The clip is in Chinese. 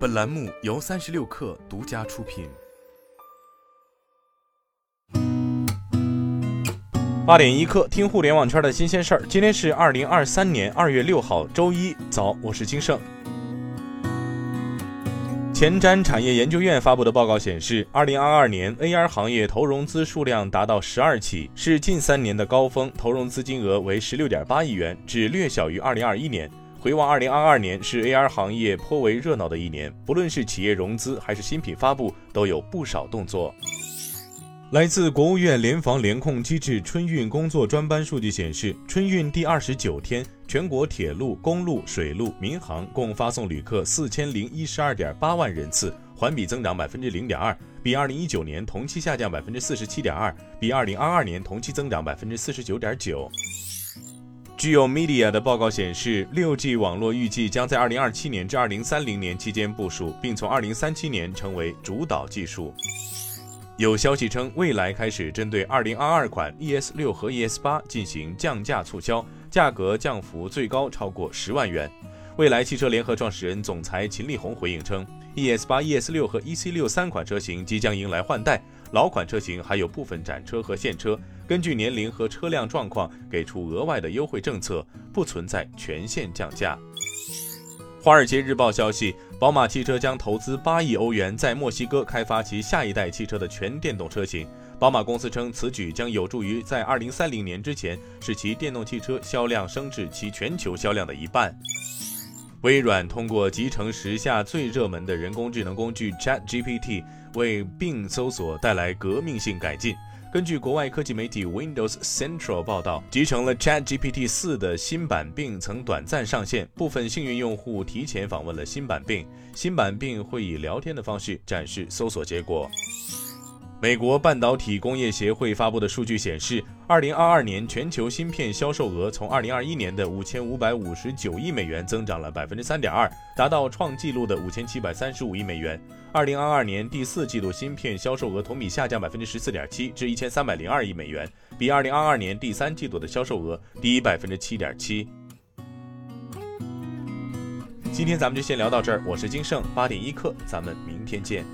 本栏目由三十六氪独家出品。八点一刻，听互联网圈的新鲜事儿。今天是二零二三年二月六号，周一早，我是金盛。前瞻产业研究院发布的报告显示，二零二二年 AR 行业投融资数量达到十二起，是近三年的高峰，投融资金额为十六点八亿元，只略小于二零二一年。回望二零二二年，是 AR 行业颇为热闹的一年，不论是企业融资还是新品发布，都有不少动作。来自国务院联防联控机制春运工作专班数据显示，春运第二十九天，全国铁路、公路、水路、民航共发送旅客四千零一十二点八万人次，环比增长百分之零点二，比二零一九年同期下降百分之四十七点二，比二零二二年同期增长百分之四十九点九。据有 Media 的报告显示，六 G 网络预计将在二零二七年至二零三零年期间部署，并从二零三七年成为主导技术。有消息称，未来开始针对二零二二款 ES 六和 ES 八进行降价促销，价格降幅最高超过十万元。未来汽车联合创始人、总裁秦力红回应称，ES 八、ES 六和 EC 六三款车型即将迎来换代，老款车型还有部分展车和现车。根据年龄和车辆状况给出额外的优惠政策，不存在全线降价。华尔街日报消息，宝马汽车将投资八亿欧元在墨西哥开发其下一代汽车的全电动车型。宝马公司称，此举将有助于在二零三零年之前使其电动汽车销量升至其全球销量的一半。微软通过集成时下最热门的人工智能工具 ChatGPT，为并搜索带来革命性改进。根据国外科技媒体 Windows Central 报道，集成了 ChatGPT 四的新版并曾短暂上线，部分幸运用户提前访问了新版并，新版并会以聊天的方式展示搜索结果。美国半导体工业协会发布的数据显示，二零二二年全球芯片销售额从二零二一年的五千五百五十九亿美元增长了百分之三点二，达到创纪录的五千七百三十五亿美元。二零二二年第四季度芯片销售额同比下降百分之十四点七，至一千三百零二亿美元，比二零二二年第三季度的销售额低百分之七点七。今天咱们就先聊到这儿，我是金盛八点一刻，咱们明天见。